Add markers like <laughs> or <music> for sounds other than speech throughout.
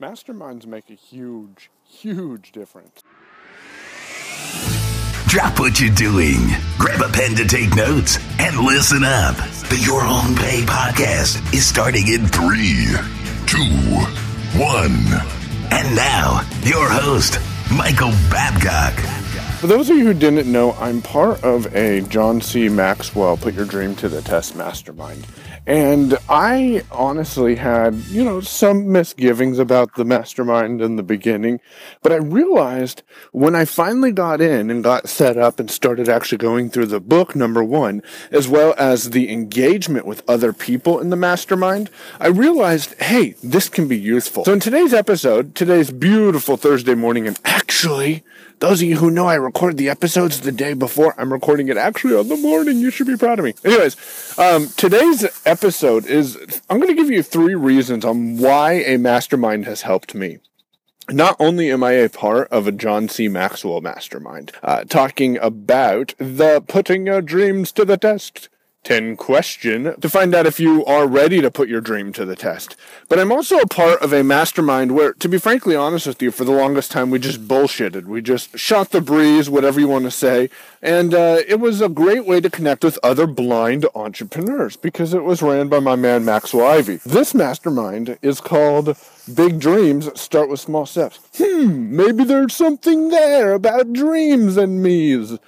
Masterminds make a huge, huge difference. Drop what you're doing. Grab a pen to take notes and listen up. The Your Own Pay podcast is starting in three, two, one. And now, your host, Michael Babcock. For those of you who didn't know, I'm part of a John C. Maxwell Put Your Dream to the Test mastermind. And I honestly had, you know, some misgivings about the mastermind in the beginning. But I realized when I finally got in and got set up and started actually going through the book, number one, as well as the engagement with other people in the mastermind, I realized, hey, this can be useful. So in today's episode, today's beautiful Thursday morning, and actually, those of you who know I record the episodes the day before, I'm recording it actually on the morning. You should be proud of me. Anyways, um, today's episode is I'm going to give you three reasons on why a mastermind has helped me. Not only am I a part of a John C. Maxwell mastermind, uh, talking about the putting your dreams to the test 10 question to find out if you are ready to put your dream to the test. But I'm also a part of a mastermind where, to be frankly honest with you, for the longest time we just bullshitted. We just shot the breeze, whatever you want to say. And uh, it was a great way to connect with other blind entrepreneurs because it was ran by my man Maxwell Ivey. This mastermind is called Big Dreams Start with Small Steps. Hmm, maybe there's something there about dreams and me's.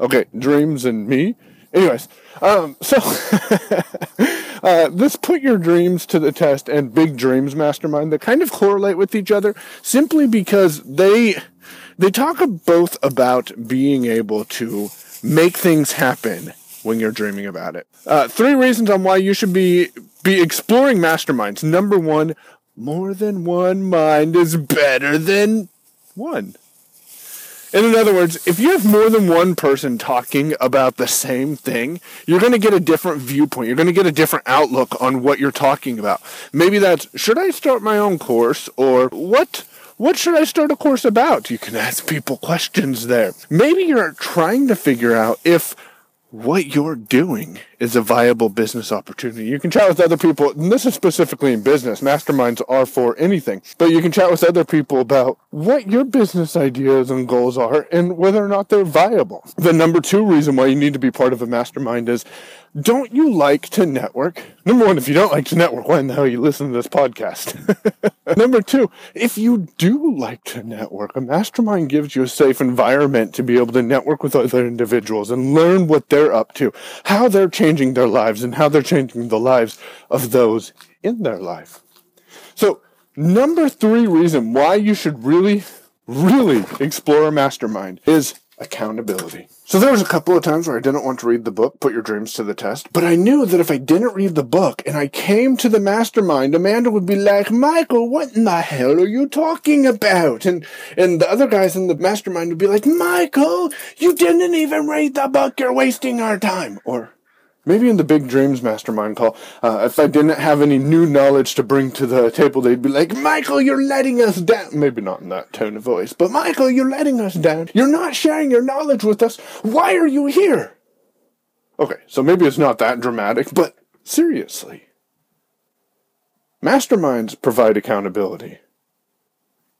Okay, dreams and me. Anyways, um, so <laughs> uh, this put your dreams to the test and big dreams mastermind that kind of correlate with each other simply because they they talk both about being able to make things happen when you're dreaming about it. Uh, three reasons on why you should be be exploring masterminds. Number one, more than one mind is better than one. And in other words, if you have more than one person talking about the same thing, you're going to get a different viewpoint. You're going to get a different outlook on what you're talking about. Maybe that's should I start my own course or what what should I start a course about? You can ask people questions there. Maybe you're trying to figure out if what you're doing is a viable business opportunity. You can chat with other people, and this is specifically in business. Masterminds are for anything, but you can chat with other people about what your business ideas and goals are and whether or not they're viable. The number two reason why you need to be part of a mastermind is don't you like to network? Number one, if you don't like to network, why in the hell are you listen to this podcast? <laughs> Number two, if you do like to network, a mastermind gives you a safe environment to be able to network with other individuals and learn what they're up to, how they're changing their lives, and how they're changing the lives of those in their life. So, number three reason why you should really, really explore a mastermind is accountability. So there was a couple of times where I didn't want to read the book, Put Your Dreams to the Test, but I knew that if I didn't read the book and I came to the mastermind, Amanda would be like, Michael, what in the hell are you talking about? And, and the other guys in the mastermind would be like, Michael, you didn't even read the book, you're wasting our time. Or, Maybe in the Big Dreams Mastermind call, uh, if I didn't have any new knowledge to bring to the table, they'd be like, Michael, you're letting us down. Maybe not in that tone of voice, but Michael, you're letting us down. You're not sharing your knowledge with us. Why are you here? Okay, so maybe it's not that dramatic, but seriously. Masterminds provide accountability.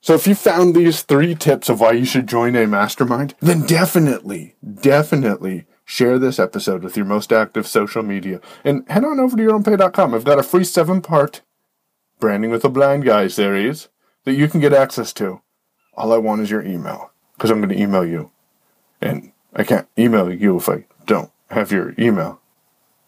So if you found these three tips of why you should join a mastermind, then definitely, definitely share this episode with your most active social media, and head on over to yourownpay.com. I've got a free seven part Branding with a Blind Guy series that you can get access to. All I want is your email, because I'm going to email you. And I can't email you if I don't have your email.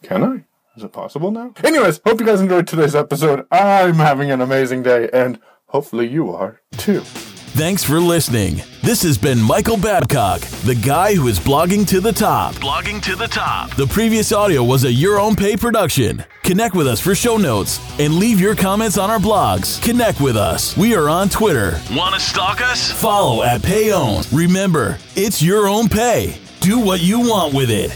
Can I? Is it possible now? Anyways, hope you guys enjoyed today's episode. I'm having an amazing day, and hopefully you are too. Thanks for listening. This has been Michael Babcock, the guy who is blogging to the top. Blogging to the top. The previous audio was a Your Own Pay production. Connect with us for show notes and leave your comments on our blogs. Connect with us. We are on Twitter. Want to stalk us? Follow at Payown. Remember, it's your own pay. Do what you want with it.